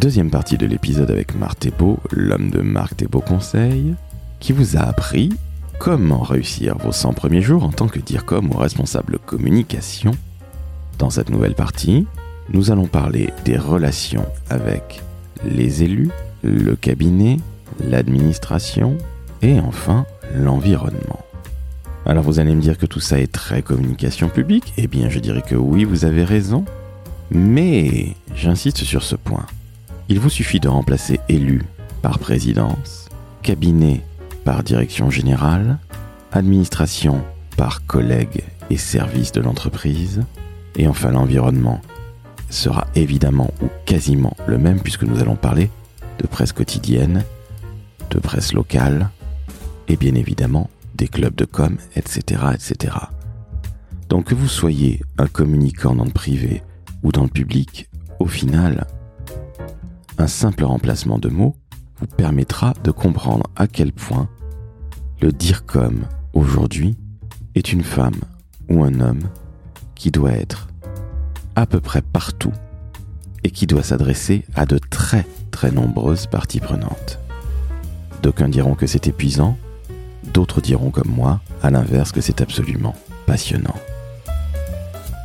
Deuxième partie de l'épisode avec Marc Thébault, l'homme de Marc Thébault Conseil, qui vous a appris comment réussir vos 100 premiers jours en tant que DIRCOM ou responsable communication. Dans cette nouvelle partie, nous allons parler des relations avec les élus, le cabinet, l'administration et enfin l'environnement. Alors vous allez me dire que tout ça est très communication publique Eh bien je dirais que oui, vous avez raison. Mais j'insiste sur ce point. Il vous suffit de remplacer élu par présidence, cabinet par direction générale, administration par collègues et services de l'entreprise, et enfin l'environnement sera évidemment ou quasiment le même puisque nous allons parler de presse quotidienne, de presse locale, et bien évidemment des clubs de com, etc., etc. Donc que vous soyez un communicant dans le privé ou dans le public, au final, un simple remplacement de mots vous permettra de comprendre à quel point le dire comme aujourd'hui est une femme ou un homme qui doit être à peu près partout et qui doit s'adresser à de très très nombreuses parties prenantes. D'aucuns diront que c'est épuisant, d'autres diront comme moi, à l'inverse, que c'est absolument passionnant.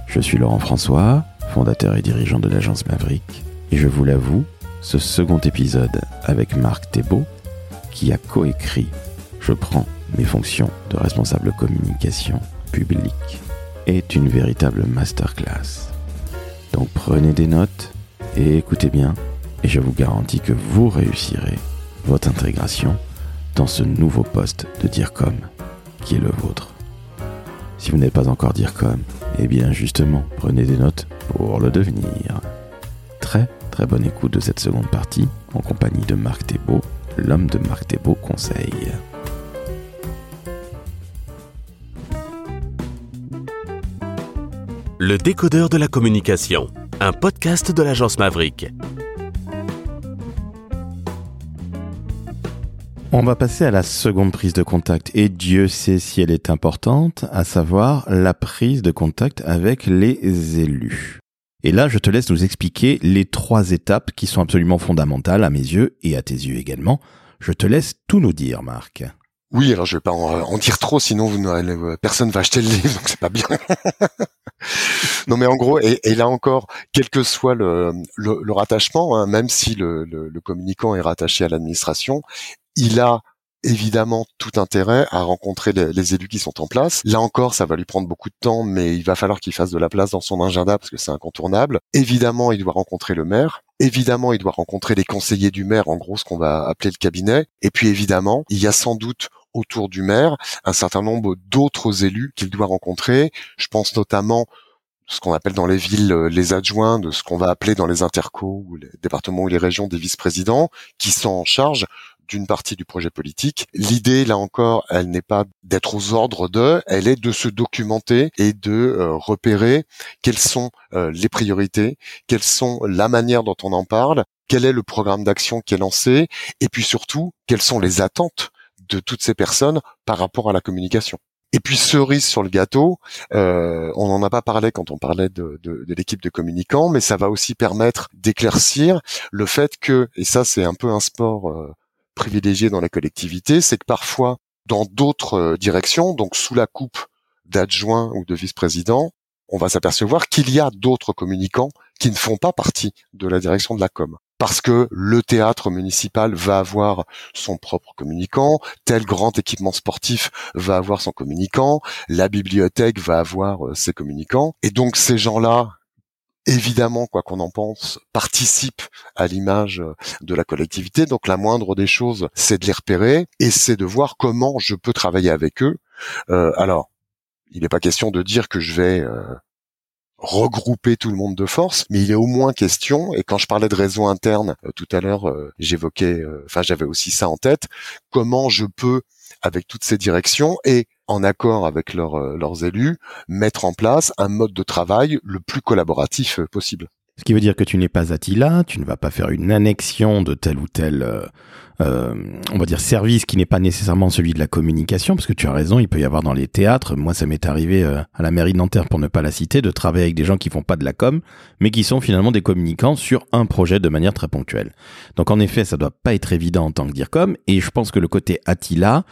Je suis Laurent François, fondateur et dirigeant de l'agence Maverick, et je vous l'avoue, ce second épisode avec Marc Thébault, qui a coécrit Je prends mes fonctions de responsable communication publique, est une véritable masterclass. Donc prenez des notes et écoutez bien, et je vous garantis que vous réussirez votre intégration dans ce nouveau poste de DIRCOM qui est le vôtre. Si vous n'êtes pas encore DIRCOM, eh bien justement, prenez des notes pour le devenir. Très Très bonne écoute de cette seconde partie en compagnie de Marc Thébault, l'homme de Marc Thébault Conseil. Le décodeur de la communication, un podcast de l'agence Maverick. On va passer à la seconde prise de contact et Dieu sait si elle est importante, à savoir la prise de contact avec les élus. Et là, je te laisse nous expliquer les trois étapes qui sont absolument fondamentales à mes yeux et à tes yeux également. Je te laisse tout nous dire, Marc. Oui, alors je vais pas en, dire trop, sinon vous personne va acheter le livre, donc c'est pas bien. non, mais en gros, et, là encore, quel que soit le, rattachement, hein, même si le, le communicant est rattaché à l'administration, il a évidemment tout intérêt à rencontrer les, élus qui sont en place. Là encore, ça va lui prendre beaucoup de temps, mais il va falloir qu'il fasse de la place dans son agenda parce que c'est incontournable. Évidemment, il doit rencontrer le maire. Évidemment, il doit rencontrer les conseillers du maire, en gros ce qu'on va appeler le cabinet. Et puis évidemment, il y a sans doute autour du maire un certain nombre d'autres élus qu'il doit rencontrer. Je pense notamment ce qu'on appelle dans les villes euh, les adjoints, de ce qu'on va appeler dans les intercos les départements ou les régions des vice-présidents, qui sont en charge d'une partie du projet politique. L'idée, là encore, elle n'est pas d'être aux ordres de, elle est de se documenter et de euh, repérer quelles sont euh, les priorités, quelles sont la manière dont on en parle, quel est le programme d'action qui est lancé, et puis surtout, quelles sont les attentes de toutes ces personnes par rapport à la communication. Et puis cerise sur le gâteau, euh, on n'en a pas parlé quand on parlait de, de, de l'équipe de communicants, mais ça va aussi permettre d'éclaircir le fait que, et ça c'est un peu un sport privilégié dans la collectivité, c'est que parfois, dans d'autres euh, directions, donc sous la coupe d'adjoints ou de vice-présidents, on va s'apercevoir qu'il y a d'autres communicants qui ne font pas partie de la direction de la com. Parce que le théâtre municipal va avoir son propre communicant, tel grand équipement sportif va avoir son communicant, la bibliothèque va avoir euh, ses communicants. Et donc ces gens-là, évidemment, quoi qu'on en pense, participent à l'image de la collectivité. Donc la moindre des choses, c'est de les repérer et c'est de voir comment je peux travailler avec eux. Euh, alors, il n'est pas question de dire que je vais euh, regrouper tout le monde de force, mais il est au moins question, et quand je parlais de réseau interne euh, tout à l'heure, j'évoquais, enfin j'avais aussi ça en tête, comment je peux, avec toutes ces directions, et en accord avec leurs élus, mettre en place un mode de travail le plus collaboratif possible. Ce qui veut dire que tu n'es pas Attila, tu ne vas pas faire une annexion de tel ou tel, euh, euh, on va dire, service qui n'est pas nécessairement celui de la communication, parce que tu as raison, il peut y avoir dans les théâtres, moi ça m'est arrivé euh, à la mairie de Nanterre, pour ne pas la citer, de travailler avec des gens qui font pas de la com, mais qui sont finalement des communicants sur un projet de manière très ponctuelle. Donc en effet, ça doit pas être évident en tant que dire com, et je pense que le côté Attila,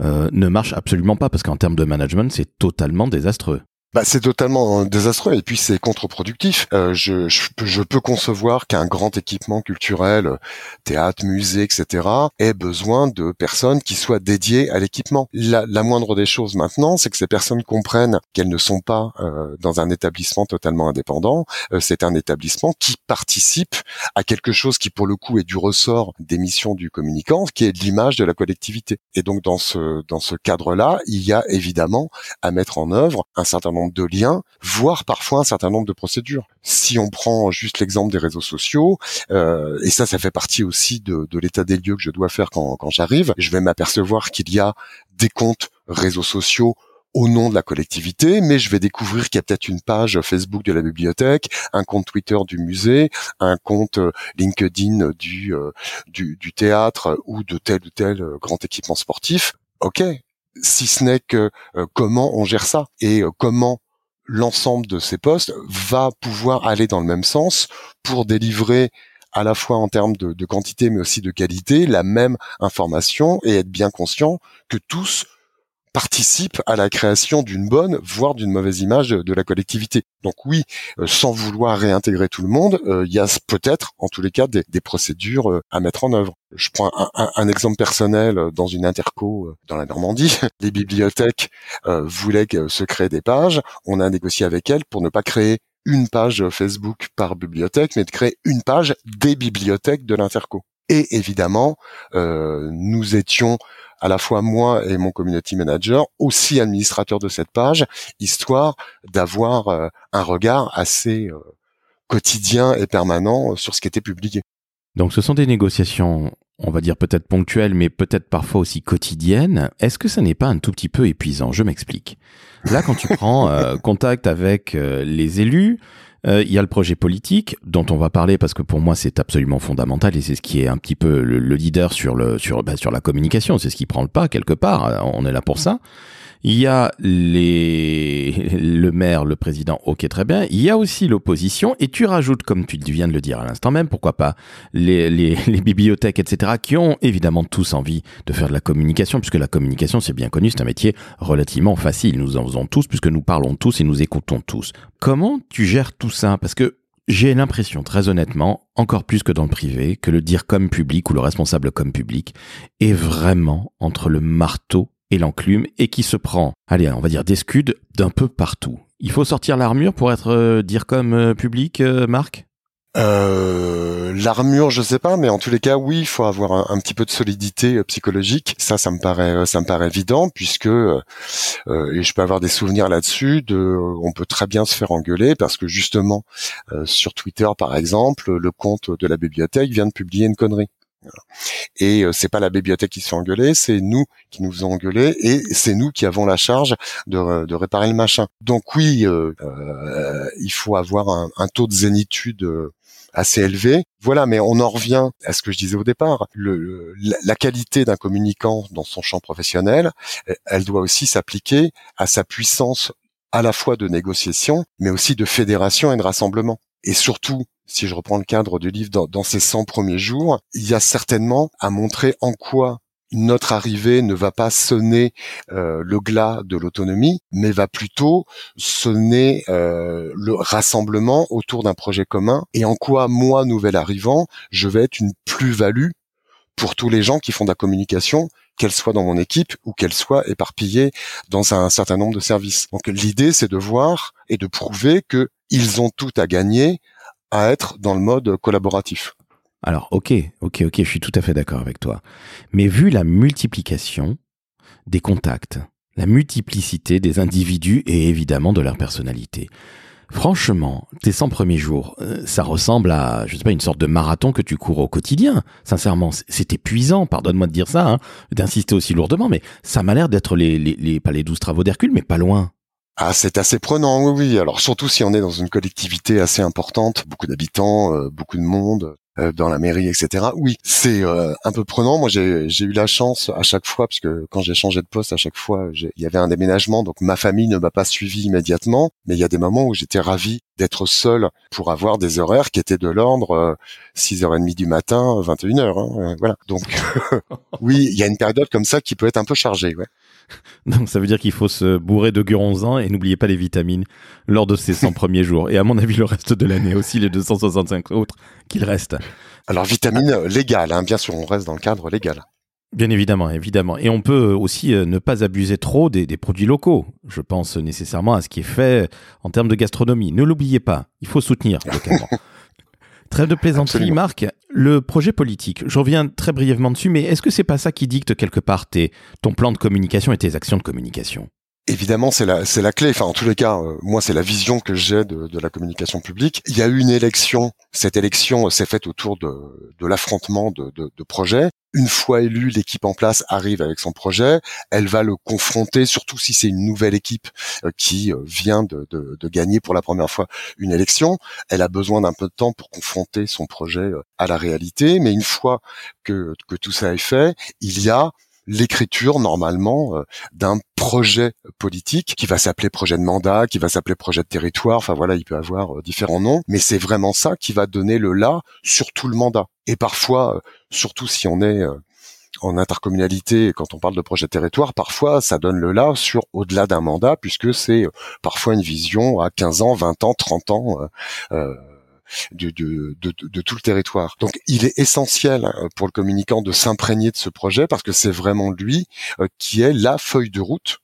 ne marche absolument pas parce qu'en termes de management, c'est totalement désastreux. Bah, c'est totalement désastreux et puis c'est contre-productif. Euh, je, je, peux concevoir qu'un grand équipement culturel, théâtre, musée, etc., ait besoin de personnes qui soient dédiées à l'équipement. La, la, moindre des choses maintenant, c'est que ces personnes comprennent qu'elles ne sont pas euh, dans un établissement totalement indépendant. Euh, c'est un établissement qui participe à quelque chose qui, pour le coup, est du ressort des missions du communicant, qui est l'image de la collectivité. Et donc, dans ce dans ce cadre-là, il y a évidemment à mettre en œuvre un certain nombre de liens, voire parfois un certain nombre de procédures. Si on prend juste l'exemple des réseaux sociaux, euh, et ça, ça fait partie aussi de, l'état des lieux que je dois faire quand, quand j'arrive, je vais m'apercevoir qu'il y a des comptes réseaux sociaux au nom de la collectivité, mais je vais découvrir qu'il y a peut-être une page Facebook de la bibliothèque, un compte Twitter du musée, un compte euh, LinkedIn du, euh, du, du, théâtre ou de tel ou tel grand équipement sportif. Ok, si ce n'est que comment on gère ça et comment l'ensemble de ces postes va pouvoir aller dans le même sens pour délivrer à la fois en termes de, quantité mais aussi de qualité la même information et être bien conscient que tous participe à la création d'une bonne, voire d'une mauvaise image de, la collectivité. Donc oui, euh, sans vouloir réintégrer tout le monde, euh, il y a peut-être, en tous les cas, des, procédures euh, à mettre en œuvre. Je prends un, exemple personnel dans une interco dans la Normandie. Les bibliothèques voulaient se créer des pages. On a négocié avec elles pour ne pas créer une page Facebook par bibliothèque, mais de créer une page des bibliothèques de l'interco. Et évidemment, nous étions à la fois moi et mon community manager, aussi administrateur de cette page, histoire d'avoir euh, un regard assez euh, quotidien et permanent euh, sur ce qui était publié. Donc ce sont des négociations, on va dire peut-être ponctuelles, mais peut-être parfois aussi quotidiennes. Est-ce que ça n'est pas un tout petit peu épuisant? Je m'explique. Là, quand tu prends contact avec les élus, euh, il y a le projet politique dont on va parler parce que pour moi c'est absolument fondamental et c'est ce qui est un petit peu le, leader sur le sur bah, sur la communication. C'est ce qui prend le pas quelque part. Euh, on est là pour ça. Il y a les, le maire, le président, ok très bien. Il y a aussi l'opposition et tu rajoutes, comme tu viens de le dire à l'instant même, pourquoi pas, les, les, les, bibliothèques, etc., qui ont évidemment tous envie de faire de la communication, puisque la communication, c'est bien connu, c'est un métier relativement facile. Nous en faisons tous, puisque nous parlons tous et nous écoutons tous. Comment tu gères tout ça? Parce que j'ai l'impression, très honnêtement, encore plus que dans le privé, que le dire comme public ou le responsable comme public est vraiment entre le marteau et l'enclume et qui se prend, allez, on va dire des scuds d'un peu partout. Il faut sortir l'armure pour être euh, dire comme euh, public, euh, Marc? L'armure, je sais pas, mais en tous les cas, oui, il faut avoir un, petit peu de solidité psychologique. Ça, ça me paraît, ça me paraît évident, puisque et je peux avoir des souvenirs là-dessus. De, on peut très bien se faire engueuler parce que justement, sur Twitter, par exemple, le compte de la bibliothèque vient de publier une connerie. Et euh, c'est pas la bibliothèque qui se fait engueuler, c'est nous qui nous faisons engueuler et c'est nous qui avons la charge de, de réparer le machin. Donc oui, euh, euh, il faut avoir un, un, taux de zénitude euh, assez élevé. Voilà, mais on en revient à ce que je disais au départ. Le, la, qualité d'un communicant dans son champ professionnel, elle doit aussi s'appliquer à sa puissance à la fois de négociation, mais aussi de fédération et de rassemblement. Et surtout, si je reprends le cadre du livre, dans, ces 100 premiers jours, il y a certainement à montrer en quoi notre arrivée ne va pas sonner euh, le glas de l'autonomie, mais va plutôt sonner euh, le rassemblement autour d'un projet commun, et en quoi moi, nouvel arrivant, je vais être une plus-value pour tous les gens qui font de la communication, qu'elle soit dans mon équipe ou qu'elle soit éparpillée dans un certain nombre de services. Donc l'idée, c'est de voir et de prouver que ils ont tout à gagner à être dans le mode collaboratif. Alors, ok, ok, ok, je suis tout à fait d'accord avec toi. Mais vu la multiplication des contacts, la multiplicité des individus et évidemment de leur personnalité, franchement, tes 100 premiers jours, euh, ça ressemble à, je sais pas, une sorte de marathon que tu cours au quotidien. Sincèrement, c'est épuisant, pardonne-moi de dire ça, hein, d'insister aussi lourdement, mais ça m'a l'air d'être les, les, les, pas les 12 travaux d'Hercule, mais pas loin. Ah, c'est assez prenant, oui, oui. Alors surtout si on est dans une collectivité assez importante, beaucoup d'habitants, euh, beaucoup de monde dans la mairie, etc. Oui, c'est euh, un peu prenant. Moi, j'ai eu la chance à chaque fois, parce que quand j'ai changé de poste, à chaque fois, il y avait un déménagement, donc ma famille ne m'a pas suivi immédiatement. Mais il y a des moments où j'étais ravi d'être seul pour avoir des horaires qui étaient de l'ordre 6h30 du matin, 21h. Hein, voilà. Donc oui, il y a une période comme ça qui peut être un peu chargée. Ouais. Donc ça veut dire qu'il faut se bourrer de guronzan et n'oubliez pas les vitamines lors de ces 100 premiers jours. Et à mon avis, le reste de l'année aussi, les 265 autres qu'il reste. Alors vitamines légales, hein, bien sûr, on reste dans le cadre légal. Bien évidemment, évidemment. Et on peut aussi euh, ne pas abuser trop des, des, produits locaux. Je pense nécessairement à ce qui est fait en termes de gastronomie. Ne l'oubliez pas, il faut soutenir localement. Trêve de plaisanterie, Marc. Le projet politique, je reviens très brièvement dessus, mais est-ce que c'est pas ça qui dicte quelque part ton plan de communication et tes actions de communication? Évidemment, c'est la c'est la clé. Enfin, en tous les cas, euh, moi, c'est la vision que j'ai de, de, la communication publique. Il y a eu une élection. Cette élection s'est faite autour de, de l'affrontement de, de, projets. Une fois élue, l'équipe en place arrive avec son projet. Elle va le confronter, surtout si c'est une nouvelle équipe euh, qui euh, vient de, de, gagner pour la première fois une élection. Elle a besoin d'un peu de temps pour confronter son projet à la réalité. Mais une fois que, que tout ça est fait, il y a l'écriture normalement euh, d'un projet politique qui va s'appeler projet de mandat, qui va s'appeler projet de territoire. Enfin voilà, il peut avoir euh, différents noms, mais c'est vraiment ça qui va donner le là sur tout le mandat. Et parfois, euh, surtout si on est en intercommunalité, quand on parle de projet de territoire, parfois ça donne le là sur au-delà d'un mandat, puisque c'est parfois une vision à 15 ans, 20 ans, 30 ans. Euh, de, tout le territoire. Donc il est essentiel hein, pour le communicant de s'imprégner de ce projet parce que c'est vraiment lui euh, qui est la feuille de route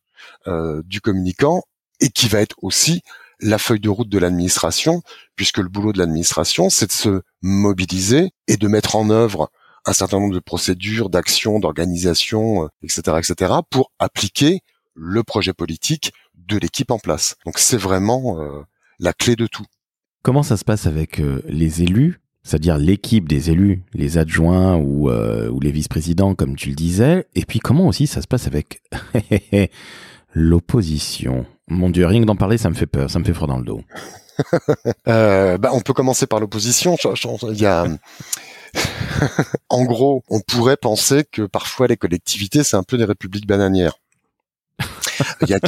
euh, du communicant et qui va être aussi la feuille de route de l'administration, puisque le boulot de l'administration, c'est de se mobiliser et de mettre en œuvre un certain nombre de procédures, d'actions, d'organisations, etc., euh, etc., pour appliquer le projet politique de l'équipe en place. Donc c'est vraiment la clé de tout. Comment ça se passe avec euh, les élus, c'est-à-dire l'équipe des élus, les adjoints ou, euh, ou les vice-présidents, comme tu le disais Et puis comment aussi ça se passe avec l'opposition? Mon Dieu, rien que d'en parler, ça me fait peur, ça me fait froid dans le dos. euh, bah, on peut commencer par l'opposition. Il y a... en gros, on pourrait penser que parfois les collectivités, c'est un peu des républiques bananières. Il y a,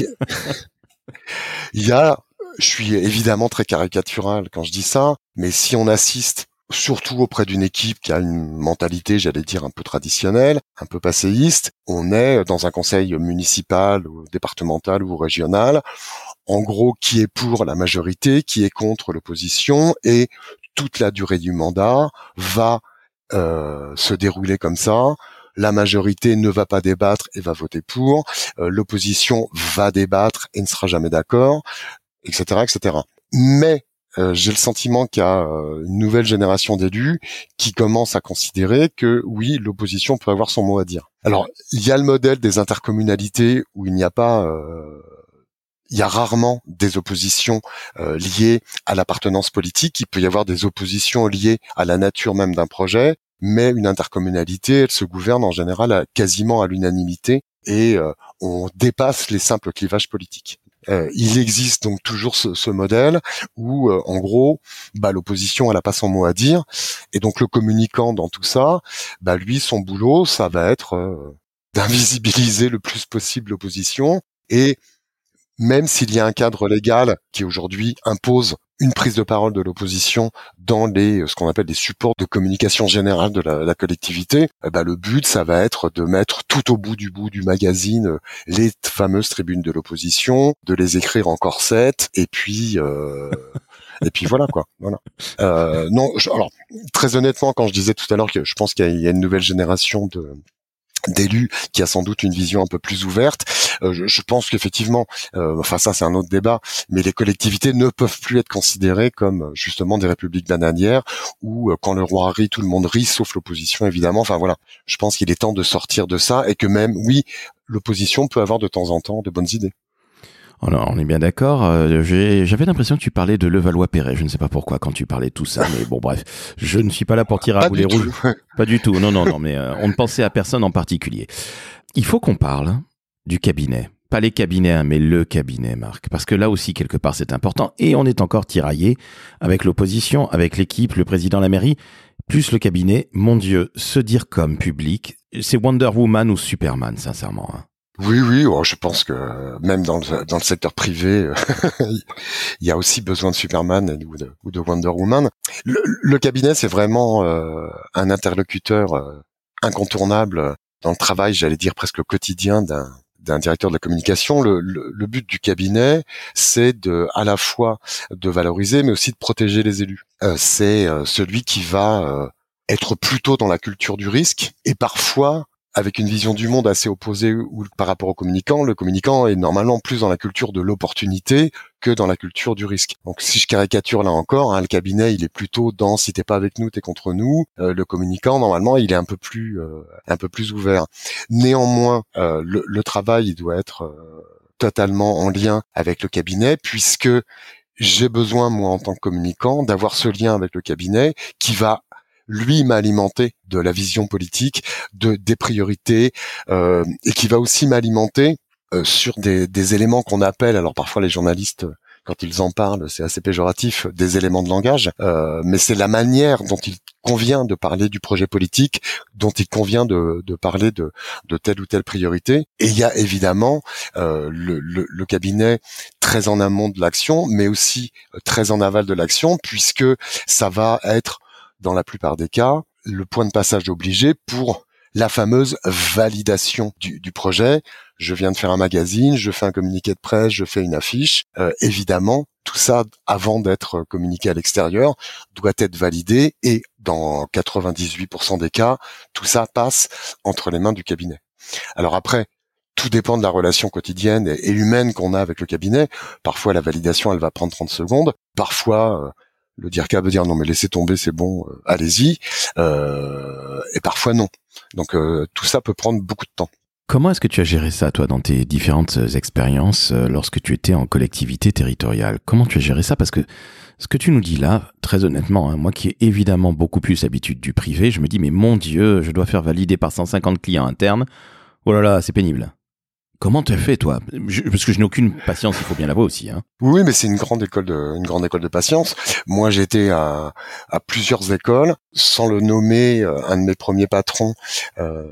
il y a je suis évidemment très caricatural quand je dis ça, mais si on assiste surtout auprès d'une équipe qui a une mentalité, j'allais dire, un peu traditionnelle, un peu passéiste, on est dans un conseil municipal ou départemental ou régional, en gros, qui est pour la majorité, qui est contre l'opposition, et toute la durée du mandat va euh, se dérouler comme ça. La majorité ne va pas débattre et va voter pour. Euh, l'opposition va débattre et ne sera jamais d'accord etc., etc. Mais euh, j'ai le sentiment qu'il y a euh, une nouvelle génération d'élus qui commence à considérer que oui, l'opposition peut avoir son mot à dire. Alors, il y a le modèle des intercommunalités où il n'y a pas, euh, il y a rarement des oppositions liées à l'appartenance politique. Il peut y avoir des oppositions liées à la nature même d'un projet, mais une intercommunalité, elle se gouverne en général quasiment à l'unanimité et on dépasse les simples clivages politiques. Euh, il existe donc toujours ce, ce modèle où, euh, en gros, bah, l'opposition elle a pas son mot à dire, et donc le communicant dans tout ça, bah, lui son boulot, ça va être euh, d'invisibiliser le plus possible l'opposition et même s'il y a un cadre légal qui aujourd'hui impose une prise de parole de l'opposition dans les ce qu'on appelle des supports de communication générale de la, collectivité, eh ben le but ça va être de mettre tout au bout du bout du magazine euh, les fameuses tribunes de l'opposition, de les écrire en corset et puis euh, et puis voilà quoi. Voilà. Euh, non, alors très honnêtement, quand je disais tout à l'heure que je pense qu'il y, a une nouvelle génération de d'élus qui a sans doute une vision un peu plus ouverte. Euh, je, pense qu'effectivement, euh, enfin ça c'est un autre débat, mais les collectivités ne peuvent plus être considérées comme justement des républiques bananières où euh, quand le roi rit, tout le monde rit, sauf l'opposition évidemment. Enfin voilà, je pense qu'il est temps de sortir de ça et que même, oui, l'opposition peut avoir de temps en temps de bonnes idées. On est bien d'accord. Euh, j'avais l'impression que tu parlais de Levallois-Perret. Je ne sais pas pourquoi quand tu parlais de tout ça, mais bon, bref. Je ne suis pas là pour tirer à boulet rouge. Pas du tout. Non, non, non. Mais euh, on ne pensait à personne en particulier. Il faut qu'on parle du cabinet pas les cabinets, hein, mais le cabinet, Marc. Parce que là aussi, quelque part, c'est important. Et on est encore tiraillé avec l'opposition, avec l'équipe, le président de la mairie, plus le cabinet. Mon Dieu, se dire comme public, c'est Wonder Woman ou Superman, sincèrement. Hein. Oui, oui, oh, je pense que même dans le, secteur privé, il y a aussi besoin de Superman ou de, Wonder Woman. Le, cabinet, c'est vraiment euh, un interlocuteur euh, incontournable dans le travail, j'allais dire presque quotidien d'un directeur de la communication, le, but du cabinet, c'est de à la fois de valoriser, mais aussi de protéger les élus. Euh, c'est celui qui va être plutôt dans la culture du risque et parfois avec une vision du monde assez opposée ou par rapport au communicant, le communicant est normalement plus dans la culture de l'opportunité que dans la culture du risque. Donc si je caricature là encore, hein, le cabinet il est plutôt dans si t'es pas avec nous t'es contre nous. Euh, le communicant normalement il est un peu plus euh, un peu plus ouvert. Néanmoins euh, le, le, travail il doit être totalement en lien avec le cabinet puisque j'ai besoin moi en tant que communicant d'avoir ce lien avec le cabinet qui va lui m'alimenter de la vision politique, de des priorités, euh, et qui va aussi m'alimenter euh, sur des, des éléments qu'on appelle, alors parfois les journalistes quand ils en parlent, c'est assez péjoratif, des éléments de langage, euh, mais c'est la manière dont il convient de parler du projet politique, dont il convient de, parler de, de, telle ou telle priorité. Et il y a évidemment euh, le, cabinet très en amont de l'action, mais aussi très en aval de l'action, puisque ça va être dans la plupart des cas, le point de passage obligé pour la fameuse validation du, projet. Je viens de faire un magazine, je fais un communiqué de presse, je fais une affiche. Euh, évidemment, tout ça, avant d'être communiqué à l'extérieur, doit être validé et dans 98% des cas, tout ça passe entre les mains du cabinet. Alors après, tout dépend de la relation quotidienne et, humaine qu'on a avec le cabinet. Parfois, la validation, elle va prendre 30 secondes. Parfois, euh, le DIRCA veut dire non mais laissez tomber, c'est bon, euh, allez-y. Euh, et parfois non. Donc euh, tout ça peut prendre beaucoup de temps. Comment est-ce que tu as géré ça, toi, dans tes différentes expériences lorsque tu étais en collectivité territoriale? Comment tu as géré ça? Parce que ce que tu nous dis là, très honnêtement, hein, moi qui ai évidemment beaucoup plus l'habitude du privé, je me dis, mais mon Dieu, je dois faire valider par 150 clients internes. Oh là là, c'est pénible. Comment tu as fait toi? Parce que je n'ai aucune patience, il faut bien l'avouer aussi. Hein. Oui, mais c'est une grande école de une grande école de patience. Moi, j'étais à, à plusieurs écoles, sans le nommer. Euh, un de mes premiers patrons euh,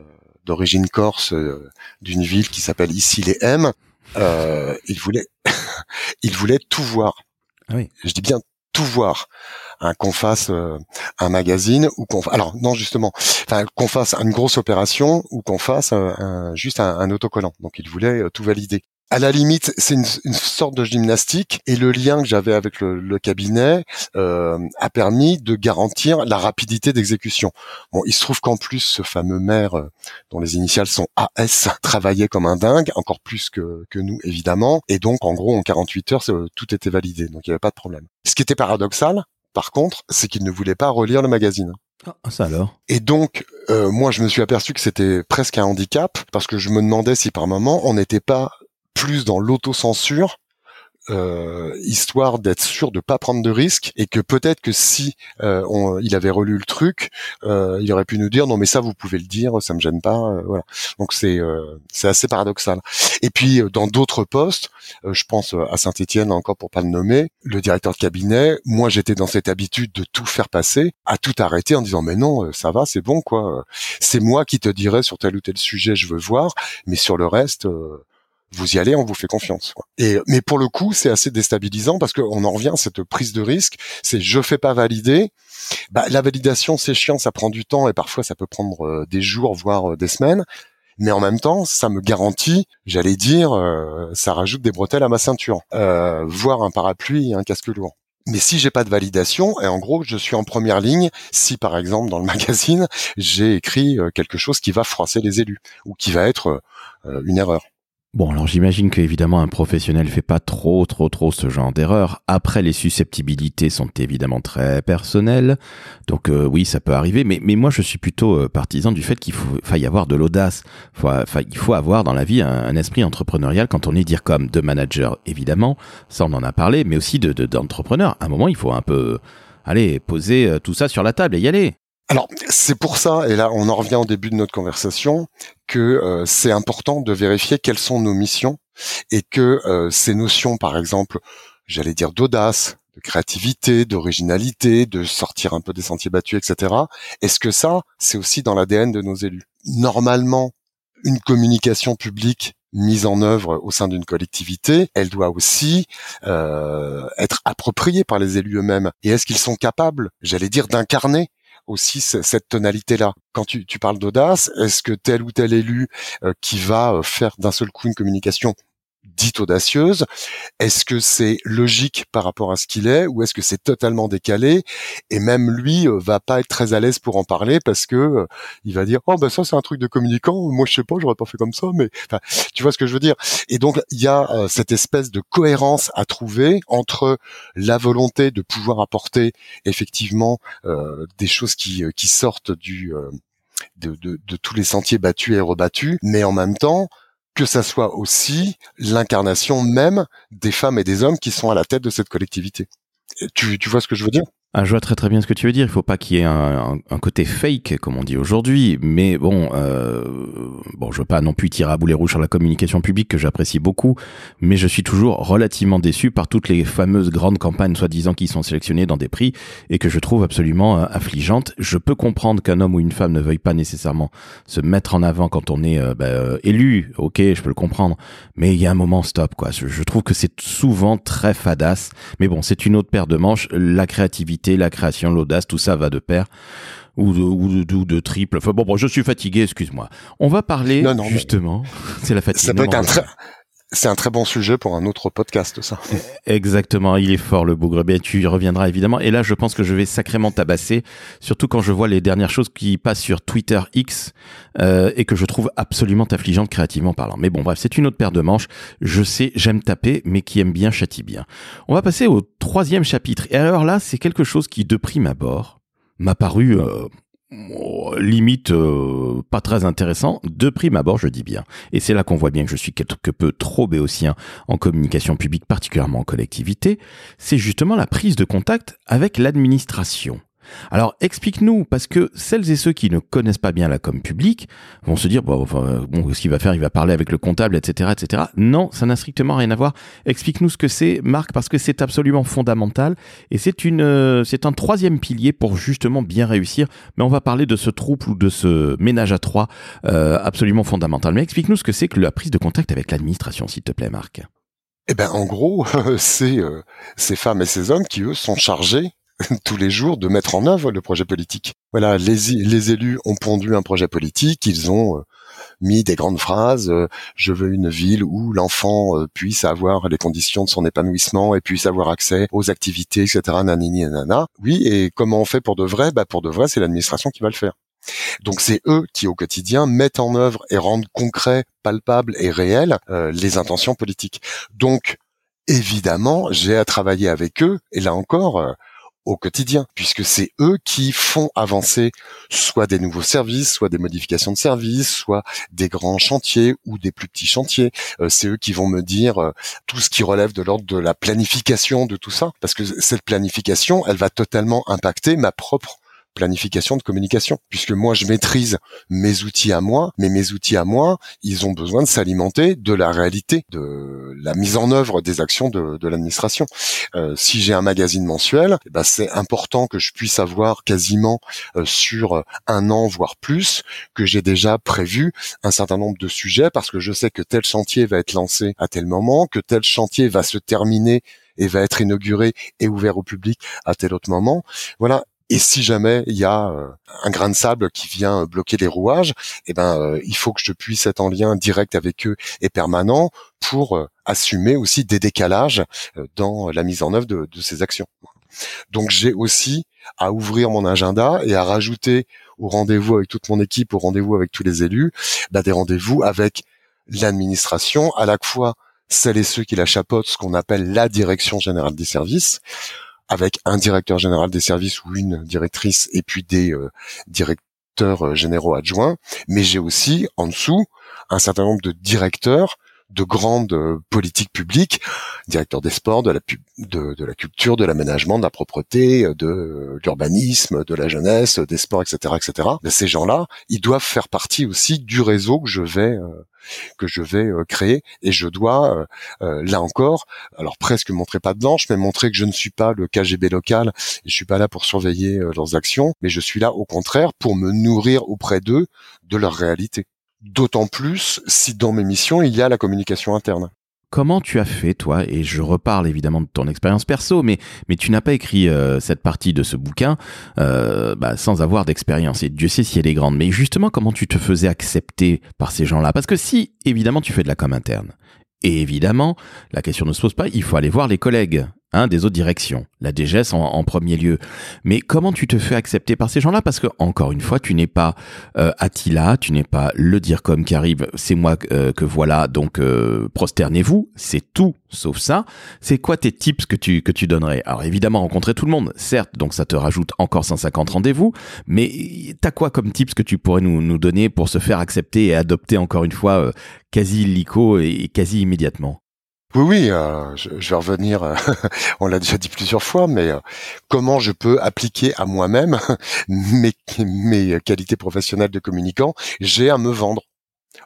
d'origine corse, euh, d'une ville qui s'appelle ici les M, euh, il voulait il voulait tout voir. Ah oui. Je dis bien tout voir qu'on fasse euh, un magazine ou qu'on alors non justement qu'on fasse une grosse opération ou qu'on fasse un, juste un, autocollant donc il voulait euh, tout valider à la limite, c'est une, sorte de gymnastique et le lien que j'avais avec le, cabinet euh, a permis de garantir la rapidité d'exécution. Bon, il se trouve qu'en plus, ce fameux maire euh, dont les initiales sont AS travaillait comme un dingue, encore plus que, que nous évidemment, et donc en gros en 48 heures, tout était validé, donc il n'y avait pas de problème. Ce qui était paradoxal, par contre, c'est qu'il ne voulait pas relire le magazine. Ah, ça alors? Et donc, euh, moi, je me suis aperçu que c'était presque un handicap parce que je me demandais si par moment on n'était pas plus dans l'autocensure euh, histoire d'être sûr de pas prendre de risques et que peut-être que si euh, on, il avait relu le truc, euh, il aurait pu nous dire non mais ça vous pouvez le dire, ça me gêne pas, euh, voilà. Donc c'est euh, c'est assez paradoxal. Et puis dans d'autres postes, je pense à Saint-Étienne encore pour pas le nommer, le directeur de cabinet, moi j'étais dans cette habitude de tout faire passer, à tout arrêter en disant mais non ça va c'est bon quoi, c'est moi qui te dirai sur tel ou tel sujet je veux voir, mais sur le reste vous y allez, on vous fait confiance. Et mais pour le coup, c'est assez déstabilisant parce qu'on en revient à cette prise de risque. C'est je fais pas valider. Bah, la validation, c'est chiant, ça prend du temps et parfois ça peut prendre euh, des jours, voire euh, des semaines. Mais en même temps, ça me garantit, j'allais dire, euh, ça rajoute des bretelles à ma ceinture, voire un parapluie et un casque lourd. Mais si j'ai pas de validation, et en gros, je suis en première ligne, si par exemple dans le magazine, j'ai écrit quelque chose qui va froisser les élus ou qui va être une erreur. Bon, alors j'imagine qu'évidemment un professionnel fait pas trop, trop, trop ce genre d'erreur. Après, les susceptibilités sont évidemment très personnelles, donc euh, oui, ça peut arriver. Mais, mais moi, je suis plutôt euh, partisan du fait qu'il faut, y avoir de l'audace. il faut avoir dans la vie un, esprit entrepreneurial quand on est dire comme de manager, évidemment. Ça, on en a parlé, mais aussi de d'entrepreneur. à un moment, il faut un peu, aller poser euh, tout ça sur la table et y aller. Alors c'est pour ça, et là on en revient au début de notre conversation, que euh, c'est important de vérifier quelles sont nos missions et que euh, ces notions, par exemple, j'allais dire d'audace, de créativité, d'originalité, de sortir un peu des sentiers battus, etc. Est-ce que ça, c'est aussi dans l'ADN de nos élus? Normalement, une communication publique mise en œuvre au sein d'une collectivité, elle doit aussi euh, être appropriée par les élus eux-mêmes. Et est-ce qu'ils sont capables, j'allais dire, d'incarner aussi cette tonalité-là. Quand tu, parles d'audace, est-ce que tel ou tel élu euh, qui va euh, faire d'un seul coup une communication dite audacieuse. Est-ce que c'est logique par rapport à ce qu'il est ou est-ce que c'est totalement décalé et même lui euh, va pas être très à l'aise pour en parler parce que euh, il va dire oh ben ça c'est un truc de communicant moi je sais pas j'aurais pas fait comme ça mais tu vois ce que je veux dire et donc il y a euh, cette espèce de cohérence à trouver entre la volonté de pouvoir apporter effectivement des choses qui qui sortent du de, de, de, tous les sentiers battus et rebattus, mais en même temps, que ça soit aussi l'incarnation même des femmes et des hommes qui sont à la tête de cette collectivité. Tu, tu vois ce que je veux dire? Ah, je vois très très bien ce que tu veux dire. Il faut pas qu'il y ait un, un, côté fake, comme on dit aujourd'hui. Mais bon, euh, bon, je veux pas non plus tirer à boulet rouge sur la communication publique que j'apprécie beaucoup, mais je suis toujours relativement déçu par toutes les fameuses grandes campagnes soi-disant qui sont sélectionnées dans des prix et que je trouve absolument euh, affligeantes. Je peux comprendre qu'un homme ou une femme ne veuille pas nécessairement se mettre en avant quand on est euh, bah, euh, élu. Ok, je peux le comprendre, mais il y a un moment stop quoi. Je, je trouve que c'est souvent très fadasse. Mais bon, c'est une autre paire de manches. La créativité la création, l'audace, tout ça va de pair ou de, ou de, de triple. Enfin bon, bon, je suis fatigué, excuse-moi. On va parler justement. C'est la fatigue. Ça peut être un très, c'est un très bon sujet pour un autre podcast, ça. Exactement, il est fort le bougre. Bien, tu y reviendras évidemment. Et là, je pense que je vais sacrément tabasser, surtout quand je vois les dernières choses qui passent sur Twitter X euh, et que je trouve absolument affligeantes créativement parlant. Mais bon, bref, c'est une autre paire de manches. Je sais, j'aime taper, mais qui aime bien châtie bien. On va passer au troisième chapitre. Et alors là, c'est quelque chose qui, de prime abord, m'a paru euh, limite euh, pas très intéressant de prime abord je dis bien. Et c'est là qu'on voit bien que je suis quelque peu trop béotien en communication publique particulièrement en collectivité. C'est justement la prise de contact avec l'administration alors explique-nous, parce que celles et ceux qui ne connaissent pas bien la com publique vont se dire, bon, ce qu'il va faire, il va parler avec le comptable, etc. etc. Non, ça n'a strictement rien à voir. Explique-nous ce que c'est, Marc, parce que c'est absolument fondamental, et euh, c'est un troisième pilier pour justement bien réussir, mais on va parler de ce trouble ou de ce ménage à trois euh, absolument fondamental. Mais explique-nous ce que c'est que la prise de contact avec l'administration, s'il te plaît, Marc. Eh ben, en gros, c'est euh, ces femmes et ces hommes qui, eux, sont chargés tous les jours de mettre en œuvre le projet politique. Voilà, les, les élus ont pondu un projet politique, ils ont euh, mis des grandes phrases, euh, je veux une ville où l'enfant euh, puisse avoir les conditions de son épanouissement et puisse avoir accès aux activités, etc. Nanini, nana. Oui, et comment on fait pour de vrai? Bah pour de vrai, c'est l'administration qui va le faire. Donc c'est eux qui au quotidien mettent en œuvre et rendent concret, palpable et réel les intentions politiques. Donc évidemment, j'ai à travailler avec eux, et là encore, au quotidien, puisque c'est eux qui font avancer soit des nouveaux services, soit des modifications de services, soit des grands chantiers ou des plus petits chantiers. Euh, c'est eux qui vont me dire euh, tout ce qui relève de l'ordre de la planification de tout ça, parce que cette planification, elle va totalement impacter ma propre planification de communication, puisque moi je maîtrise mes outils à moi, mais mes outils à moi, ils ont besoin de s'alimenter de la réalité, de la mise en œuvre des actions de, de l'administration. Euh, si j'ai un magazine mensuel, eh ben c'est important que je puisse avoir quasiment euh, sur un an voire plus que j'ai déjà prévu un certain nombre de sujets parce que je sais que tel chantier va être lancé à tel moment, que tel chantier va se terminer et va être inauguré et ouvert au public à tel autre moment. Voilà, et si jamais il y a euh, un grain de sable qui vient bloquer les rouages, eh ben euh, il faut que je puisse être en lien direct avec eux et permanent pour euh, assumer aussi des décalages dans la mise en œuvre de, ces actions. Donc j'ai aussi à ouvrir mon agenda et à rajouter au rendez-vous avec toute mon équipe, au rendez-vous avec tous les élus, bah, des rendez-vous avec l'administration, à la fois celles et ceux qui la chapeautent, ce qu'on appelle la direction générale des services, avec un directeur général des services ou une directrice et puis des euh, directeurs euh, généraux adjoints, mais j'ai aussi en dessous un certain nombre de directeurs de grandes politiques publiques, directeur des sports, de la, de, de culture, de l'aménagement, de la propreté, de l'urbanisme, de la jeunesse, des sports, etc., etc. Mais ces gens-là, ils doivent faire partie aussi du réseau que je vais que je vais euh, créer et je dois euh, euh, là encore alors presque montrer pas de blanche mais montrer que je ne suis pas le KGB local et je suis pas là pour surveiller leurs actions mais je suis là au contraire pour me nourrir auprès d'eux de leur réalité d'autant plus si dans mes missions il y a la communication interne Comment tu as fait, toi Et je reparle évidemment de ton expérience perso, mais, mais tu n'as pas écrit euh, cette partie de ce bouquin euh, bah, sans avoir d'expérience. Et Dieu sait si elle est grande. Mais justement, comment tu te faisais accepter par ces gens-là? Parce que si, évidemment, tu fais de la com interne, et évidemment, la question ne se pose pas, il faut aller voir les collègues hein, des autres directions, la DGS en, premier lieu. Mais comment tu te fais accepter par ces gens-là? Parce que encore une fois, tu n'es pas euh, Attila, tu n'es pas le dire comme qui arrive, c'est moi euh, que voilà, donc euh, prosternez-vous, c'est tout sauf ça. C'est quoi tes tips que tu que tu donnerais? Alors évidemment, rencontrer tout le monde, certes, donc ça te rajoute encore 150 rendez-vous, mais t'as quoi comme tips que tu pourrais nous, nous donner pour se faire accepter et adopter encore une fois euh, quasi illico et quasi immédiatement? Oui, oui, euh, je, vais revenir, euh, on l'a déjà dit plusieurs fois, mais euh, comment je peux appliquer à moi-même mes, mes qualités professionnelles de communicant? J'ai à me vendre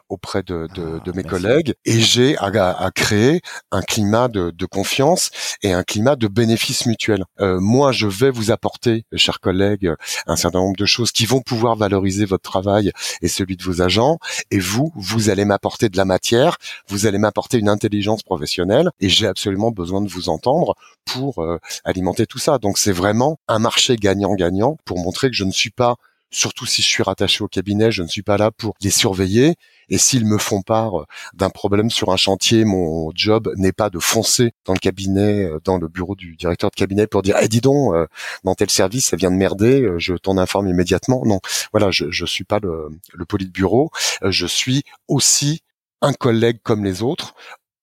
auprès de, de, de mes collègues et j'ai à, à, créer un climat de, de, confiance et un climat de bénéfice mutuel. Euh, moi, je vais vous apporter, chers collègues, un certain nombre de choses qui vont pouvoir valoriser votre travail et celui de vos agents. Et vous, vous allez m'apporter de la matière, vous allez m'apporter une intelligence professionnelle et j'ai absolument besoin de vous entendre pour euh, alimenter tout ça. Donc c'est vraiment un marché gagnant-gagnant pour montrer que je ne suis pas surtout si je suis rattaché au cabinet, je ne suis pas là pour les surveiller. Et s'ils me font part euh, d'un problème sur un chantier, mon job n'est pas de foncer dans le cabinet, euh, dans le bureau du directeur de cabinet pour dire, eh dis donc, euh, dans tel service, ça vient de merder, je t'en informe immédiatement. Non, voilà, je je suis pas le, le poli de bureau, je suis aussi un collègue comme les autres,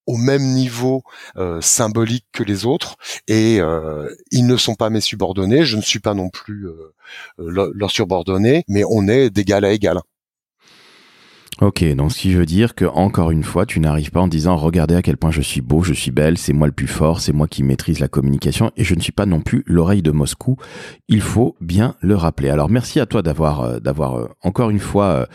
au même niveau euh, symbolique que les autres et euh, ils ne sont pas mes subordonnés, je ne suis pas non plus euh, leur subordonné, mais on est d'égal à égal. Ok, donc ce qui veut dire que encore une fois, tu n'arrives pas en disant regardez à quel point je suis beau, je suis belle, c'est moi le plus fort, c'est moi qui maîtrise la communication et je ne suis pas non plus l'oreille de Moscou. Il faut bien le rappeler. Alors merci à toi d'avoir euh, d'avoir euh, encore une fois euh,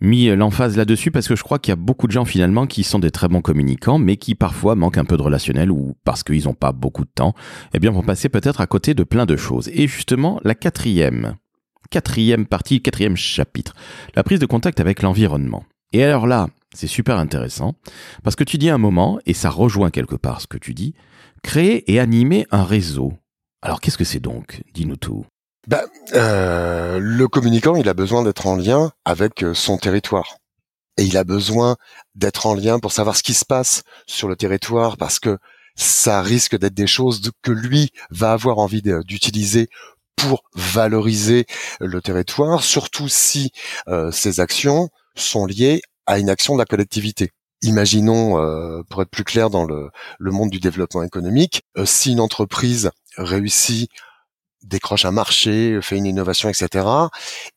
mis l'emphase là-dessus parce que je crois qu'il y a beaucoup de gens finalement qui sont des très bons communicants mais qui parfois manquent un peu de relationnel ou parce qu'ils n'ont pas beaucoup de temps, eh bien vont passer peut-être à côté de plein de choses. Et justement, la quatrième quatrième partie, quatrième chapitre, la prise de contact avec l'environnement. Et alors là, c'est super intéressant, parce que tu dis un moment, et ça rejoint quelque part ce que tu dis, créer et animer un réseau. Alors qu'est-ce que c'est donc? Dis-nous tout. Ben, euh, le communicant, il a besoin d'être en lien avec euh, son territoire. Et il a besoin d'être en lien pour savoir ce qui se passe sur le territoire, parce que ça risque d'être des choses que lui va avoir envie d'utiliser pour valoriser le territoire, surtout si euh, ces actions sont liées à une action de la collectivité. Imaginons, euh, pour être plus clair dans le, monde du développement économique, euh, si une entreprise réussit décroche un marché, fait une innovation, etc.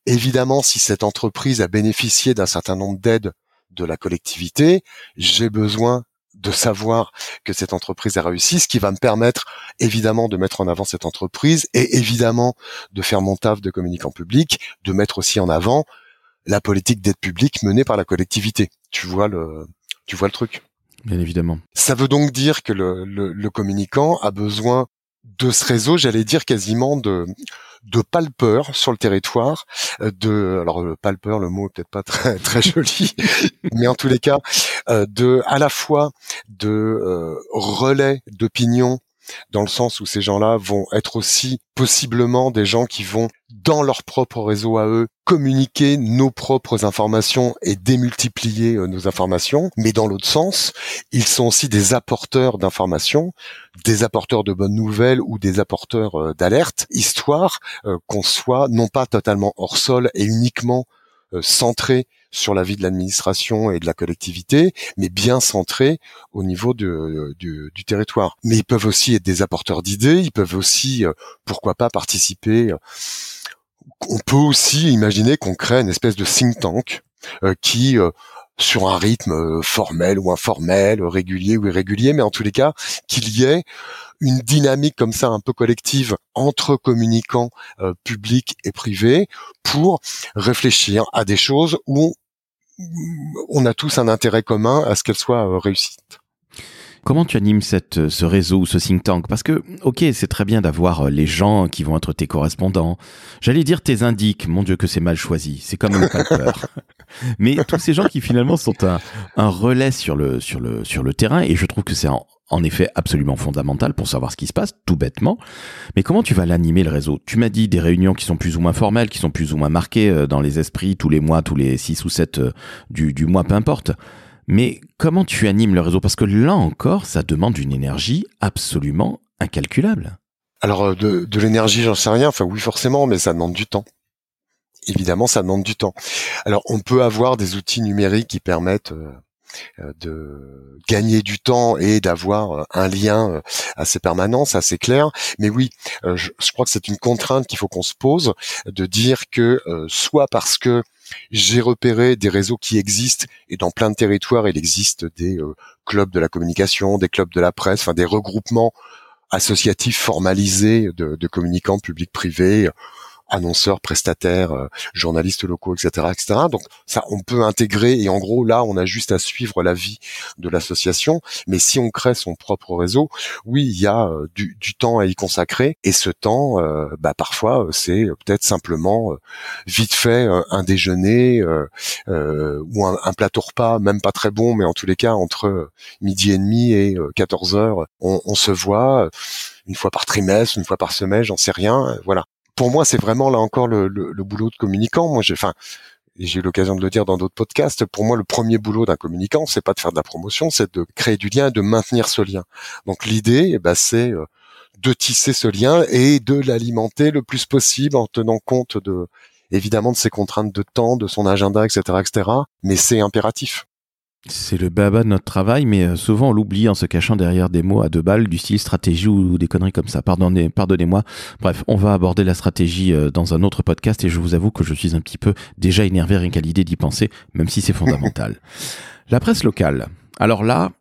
Évidemment, si cette entreprise a bénéficié d'un certain nombre d'aides de la collectivité, j'ai besoin de savoir que cette entreprise a réussi, ce qui va me permettre évidemment de mettre en avant cette entreprise et évidemment de faire mon taf de communicant public, de mettre aussi en avant la politique d'aide publique menée par la collectivité. Tu vois le, tu vois le truc? Bien évidemment. Ça veut donc dire que le, le communicant a besoin de ce réseau, j'allais dire quasiment de de palpeurs sur le territoire, euh, de alors le palpeur, le mot est peut-être pas très très joli, mais en tous les cas, euh, de à la fois de euh, relais d'opinion dans le sens où ces gens-là vont être aussi possiblement des gens qui vont dans leur propre réseau à eux communiquer nos propres informations et démultiplier euh, nos informations, mais dans l'autre sens, ils sont aussi des apporteurs d'informations, des apporteurs de bonnes nouvelles ou des apporteurs euh, d'alerte, histoire euh, qu'on soit non pas totalement hors sol et uniquement centré sur la vie de l'administration et de la collectivité, mais bien centré au niveau du, du, territoire. Mais ils peuvent aussi être des apporteurs d'idées, ils peuvent aussi, euh, pourquoi pas, participer. Euh, on peut aussi imaginer qu'on crée une espèce de think tank euh, qui sur un rythme formel ou informel, régulier ou irrégulier, mais en tous les cas, qu'il y ait une dynamique comme ça un peu collective entre communicants publics et privés pour réfléchir à des choses où on a tous un intérêt commun à ce qu'elles soient réussites. Comment tu animes cette, ce réseau ou ce think tank? Parce que, ok, c'est très bien d'avoir euh, les gens qui vont être tes correspondants. J'allais dire tes indiques. Mon Dieu, que c'est mal choisi. C'est comme un peur. Mais tous ces gens qui finalement sont un, un, relais sur le, sur, le, sur le terrain, et je trouve que c'est en, en effet absolument fondamental pour savoir ce qui se passe, tout bêtement. Mais comment tu vas l'animer le réseau? Tu m'as dit des réunions qui sont plus ou moins formelles, qui sont plus ou moins marquées euh, dans les esprits tous les mois, tous les six ou sept euh, du, du mois, peu importe. Mais comment tu animes le réseau? Parce que là encore, ça demande une énergie absolument incalculable. Alors euh, de, l'énergie, j'en sais rien. Enfin oui, forcément, mais ça demande du temps. Évidemment, ça demande du temps. Alors on peut avoir des outils numériques qui permettent de gagner du temps et d'avoir un lien assez permanent, ça c'est clair. Mais oui, je, crois que c'est une contrainte qu'il faut qu'on se pose, de dire que soit parce que j'ai repéré des réseaux qui existent et dans plein de territoires, il existe des euh, clubs de la communication, des clubs de la presse, enfin des regroupements associatifs formalisés de, de communicants publics-privés annonceurs, prestataires, euh, journalistes locaux, etc., etc. Donc ça, on peut intégrer et en gros là, on a juste à suivre la vie de l'association. Mais si on crée son propre réseau, oui, il y a euh, du, temps à y consacrer et ce temps, euh, bah, parfois, c'est peut-être simplement vite fait un déjeuner ou un, plateau repas, même pas très bon, mais en tous les cas entre midi et demi et 14 heures, on, on se voit une fois par trimestre, une fois par semaine, j'en sais rien. Voilà pour moi, c'est vraiment là encore le, boulot de communicant. Moi, j'ai, enfin, j'ai eu l'occasion de le dire dans d'autres podcasts. Pour moi, le premier boulot d'un communicant, c'est pas de faire de la promotion, c'est de créer du lien et de maintenir ce lien. Donc, l'idée, eh ben, c'est euh, de tisser ce lien et de l'alimenter le plus possible en tenant compte de, évidemment, de ses contraintes de temps, de son agenda, etc., etc. Mais c'est impératif. C'est le baba de notre travail, mais euh, souvent on l'oublie en se cachant derrière des mots à deux balles du style stratégie ou des conneries comme ça. Pardonnez, pardonnez-moi. Bref, on va aborder la stratégie euh, dans un autre podcast et je vous avoue que je suis un petit peu déjà énervé rien qu'à l'idée d'y penser, même si c'est fondamental. la presse locale. Alors là,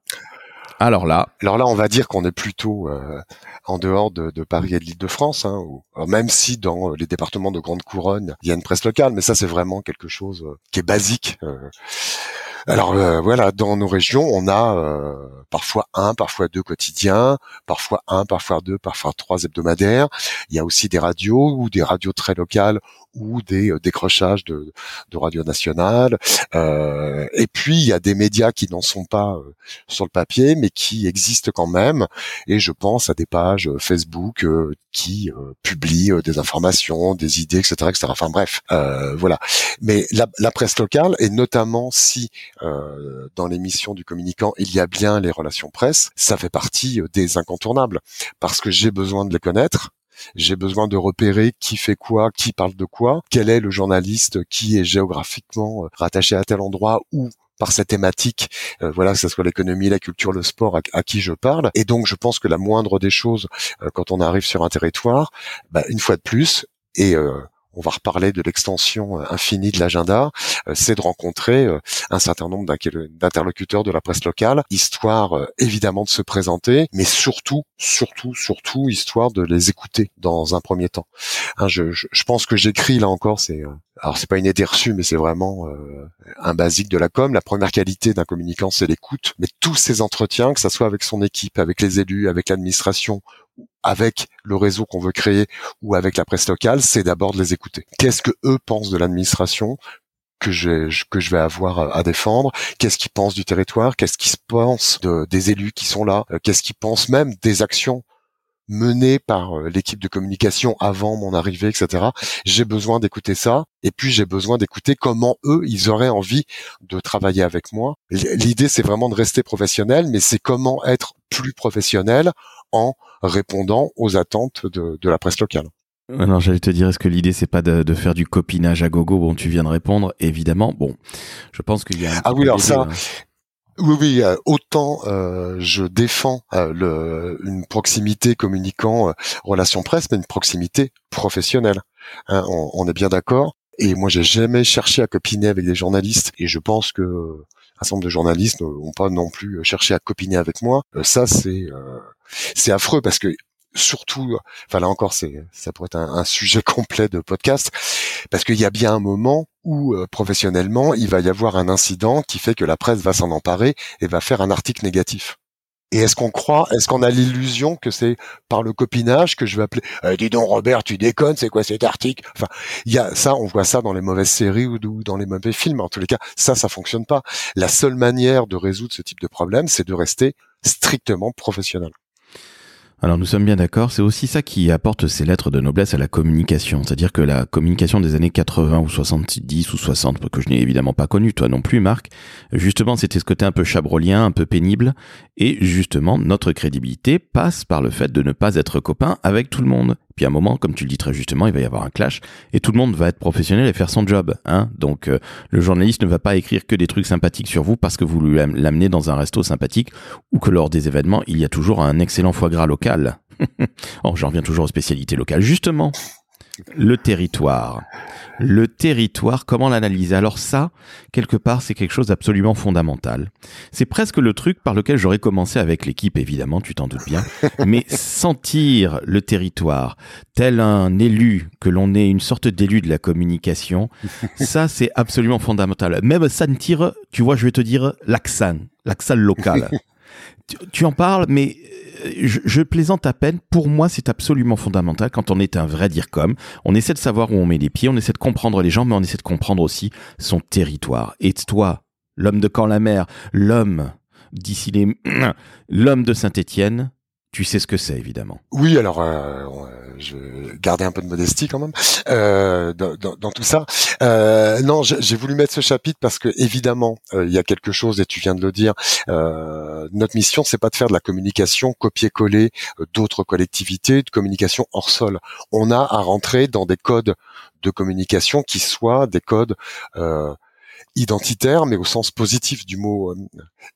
alors là, alors là, on va dire qu'on est plutôt euh, en dehors de, Paris et de l'Île-de-France, hein, même si dans les départements de grande couronne, il y a une presse locale, mais ça c'est vraiment quelque chose qui est basique. Alors euh, voilà, dans nos régions, on a euh, parfois un, parfois deux quotidiens, parfois un, parfois deux, parfois trois hebdomadaires. Il y a aussi des radios ou des radios très locales ou des euh, décrochages de, de radio nationale. Euh, et puis il y a des médias qui n'en sont pas euh, sur le papier, mais qui existent quand même. Et je pense à des pages Facebook qui publient des informations, des idées, etc., etc. Enfin bref, voilà. Mais la, la, presse locale, et notamment si dans l'émission du communicant il y a bien les relations presse, ça fait partie des incontournables. Parce que j'ai besoin de les connaître. J'ai besoin de repérer qui fait quoi, qui parle de quoi, quel est le journaliste qui est géographiquement euh, rattaché à tel endroit ou par cette thématique, euh, voilà, que ce soit l'économie, la culture, le sport, à, qui je parle. Et donc, je pense que la moindre des choses, euh, quand on arrive sur un territoire, bah, une fois de plus, et on va reparler de l'extension euh, infinie de l'agenda, euh, c'est de rencontrer euh, un certain nombre d'interlocuteurs de la presse locale, histoire évidemment de se présenter, mais surtout, surtout, surtout, histoire de les écouter dans un premier temps. Hein, je, je, pense que j'écris là encore, c'est alors c'est pas une idée reçue, mais c'est vraiment un basique de la com. La première qualité d'un communicant, c'est l'écoute. Mais tous ces entretiens, que ça soit avec son équipe, avec les élus, avec l'administration avec le réseau qu'on veut créer ou avec la presse locale, c'est d'abord de les écouter. Qu'est-ce que eux pensent de l'administration que je, vais avoir à défendre, qu'est-ce qu'ils pensent du territoire, qu'est-ce qu'ils pensent de, des élus qui sont là, euh, qu'est-ce qu'ils pensent même des actions menées par euh, l'équipe de communication avant mon arrivée, etc. J'ai besoin d'écouter ça, et puis j'ai besoin d'écouter comment eux, ils auraient envie de travailler avec moi. L'idée, c'est vraiment de rester professionnel, mais c'est comment être plus professionnel en répondant aux attentes de, la presse locale. Alors j'allais te dire, est-ce que l'idée c'est pas de, faire du copinage à gogo Bon, tu viens de répondre, évidemment. Bon, je pense qu'il y a. Un ah oui, alors ça. Oui, oui, euh, autant euh, je défends euh, le, une proximité communicant relation presse, mais une proximité professionnelle. Hein, on, on, est bien d'accord. Et moi, j'ai jamais cherché à copiner avec des journalistes, et je pense que un certain nombre de journalistes n'ont pas non plus cherché à copiner avec moi. ça, c'est c'est affreux parce que surtout, enfin là encore, c'est ça pourrait être un, sujet complet de podcast, parce qu'il y a bien un moment où professionnellement, il va y avoir un incident qui fait que la presse va s'en emparer et va faire un article négatif. Et est-ce qu'on croit, est-ce qu'on a l'illusion que c'est par le copinage que je vais appeler eh, Dis donc Robert, tu déconnes, c'est quoi cet article? Enfin, il y a ça, on voit ça dans les mauvaises séries ou, dans les mauvais films. En tous les cas, ça, ça fonctionne pas. La seule manière de résoudre ce type de problème, c'est de rester strictement professionnel. Alors nous sommes bien d'accord, c'est aussi ça qui apporte ces lettres de noblesse à la communication. C'est-à-dire que la communication des années 80 ou 70 ou 60, que je n'ai évidemment pas connu, toi non plus Marc, justement c'était ce côté un peu chabrolien, un peu pénible, et justement notre crédibilité passe par le fait de ne pas être copain avec tout le monde. Puis à un moment, comme tu le dis très justement, il va y avoir un clash et tout le monde va être professionnel et faire son job. Hein Donc euh, le journaliste ne va pas écrire que des trucs sympathiques sur vous parce que vous l'amenez dans un resto sympathique ou que lors des événements, il y a toujours un excellent foie gras local. oh, j'en reviens toujours aux spécialités locales. Justement, le territoire. Le territoire, comment l'analyser? Alors ça, quelque part, c'est quelque chose d'absolument fondamental. C'est presque le truc par lequel j'aurais commencé avec l'équipe, évidemment, tu t'en doutes bien. Mais sentir le territoire, tel un élu, que l'on est une sorte d'élu de la communication, ça, c'est absolument fondamental. Même sentir, tu vois, je vais te dire l'accent, l'accent local. tu en parles, mais je, plaisante à peine. Pour moi, c'est absolument fondamental quand on est un vrai DIRCOM. On essaie de savoir où on met les pieds, on essaie de comprendre les gens, mais on essaie de comprendre aussi son territoire. Et toi, l'homme de Camp-la-Mer, l'homme d'ici les... l'homme de Saint-Étienne, tu sais ce que c'est, évidemment. Oui, alors euh, je gardais un peu de modestie quand même euh, dans, dans, tout ça. Euh, non, j'ai voulu mettre ce chapitre parce que évidemment, euh, il y a quelque chose et tu viens de le dire. Euh, notre mission, c'est pas de faire de la communication copier-coller euh, d'autres collectivités, de communication hors sol. On a à rentrer dans des codes de communication qui soient des codes identitaire, mais au sens positif du mot euh,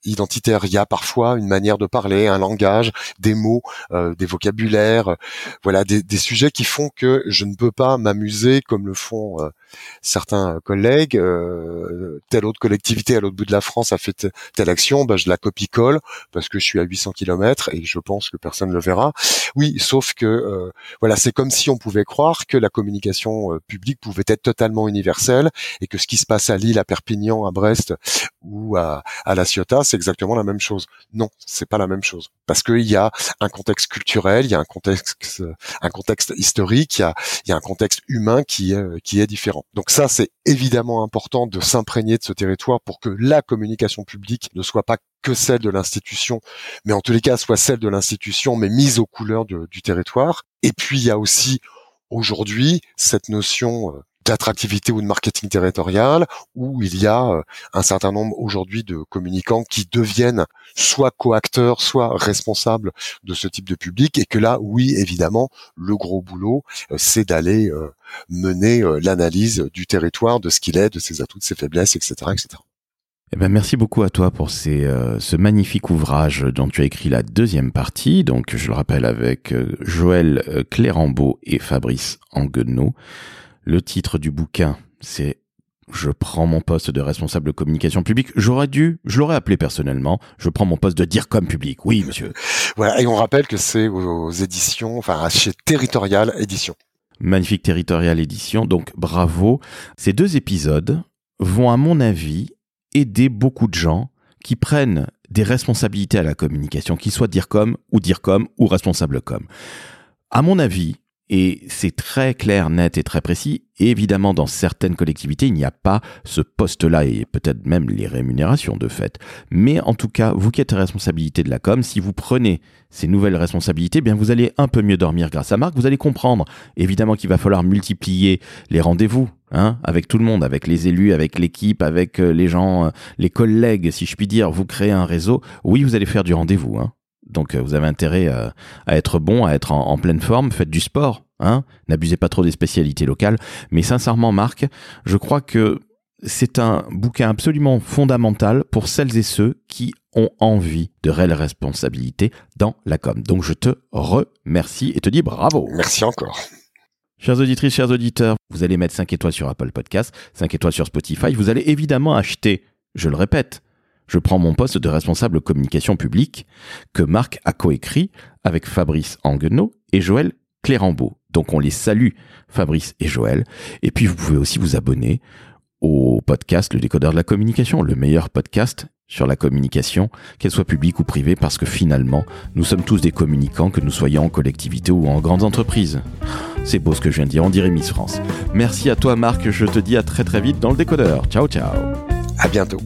identitaire. Il y a parfois une manière de parler, un langage, des mots, euh, des vocabulaires, euh, voilà, des, des, sujets qui font que je ne peux pas m'amuser comme le font certains collègues, telle autre collectivité à l'autre bout de la France a fait telle action, bah, je la copie-colle parce que je suis à 800 km et je pense que personne ne le verra. Oui, sauf que euh, voilà, c'est comme si on pouvait croire que la communication publique pouvait être totalement universelle et que ce qui se passe à Lille, Perpignan, à Brest ou à, à La Ciotat, c'est exactement la même chose. Non, c'est pas la même chose parce qu'il y a un contexte culturel, il y a un contexte, un contexte historique, il y a, y a un contexte humain qui est, qui est différent. Donc ça, c'est évidemment important de s'imprégner de ce territoire pour que la communication publique ne soit pas que celle de l'institution, mais en tous les cas soit celle de l'institution, mais mise aux couleurs du territoire. Et puis il y a aussi aujourd'hui cette notion euh, d'attractivité ou de marketing territorial, où il y a euh, un certain nombre aujourd'hui de communicants qui deviennent soit coacteurs, soit responsables de ce type de public, et que là, oui, évidemment, le gros boulot, euh, c'est d'aller euh, mener l'analyse du territoire, de ce qu'il est, de ses atouts, de ses faiblesses, etc., etc. Eh ben merci beaucoup à toi pour ces, ce magnifique ouvrage dont tu as écrit la deuxième partie. Donc, je le rappelle avec Joël Clérambeau et Fabrice Anguenot. Le titre du bouquin, c'est je prends mon poste de responsable de communication publique. J'aurais dû, je l'aurais appelé personnellement, je prends mon poste de dire comme public. Oui, monsieur. Voilà, et on rappelle que c'est aux éditions, enfin chez Territorial Édition. Magnifique Territorial Édition, donc bravo. Ces deux épisodes vont, à mon avis, aider beaucoup de gens qui prennent des responsabilités à la communication, qu'ils soient dire comme ou dire comme ou responsable comme. À mon avis, et c'est très clair, net et très précis. Et évidemment, dans certaines collectivités, il n'y a pas ce poste-là et peut-être même les rémunérations de fait. Mais en tout cas, vous qui êtes responsabilité de la com, si vous prenez ces nouvelles responsabilités, bien vous allez un peu mieux dormir grâce à Marc. Vous allez comprendre, évidemment, qu'il va falloir multiplier les rendez-vous. Hein, avec tout le monde, avec les élus, avec l'équipe, avec euh, les gens, euh, les collègues, si je puis dire, vous créez un réseau. Oui, vous allez faire du rendez-vous. Hein. Donc euh, vous avez intérêt euh, à être bon, à être en, pleine forme, faites du sport, hein n'abusez pas trop des spécialités locales. Mais sincèrement, Marc, je crois que c'est un bouquin absolument fondamental pour celles et ceux qui ont envie de réelle responsabilité dans la com. Donc je te remercie et te dis bravo. Merci encore. Chers auditrices, chers auditeurs, vous allez mettre 5 étoiles sur Apple Podcast, 5 étoiles sur Spotify. Vous allez évidemment acheter, je le répète, je prends mon poste de responsable communication publique que Marc a coécrit avec Fabrice Anguenot et Joël Clérambeau. Donc on les salue, Fabrice et Joël. Et puis vous pouvez aussi vous abonner au podcast Le Décodeur de la Communication, le meilleur podcast sur la communication, qu'elle soit publique ou privée, parce que finalement, nous sommes tous des communicants, que nous soyons en collectivité ou en grandes entreprises. C'est beau ce que je viens de dire, on dirait Miss France. Merci à toi Marc, je te dis à très très vite dans le décodeur. Ciao ciao. À bientôt.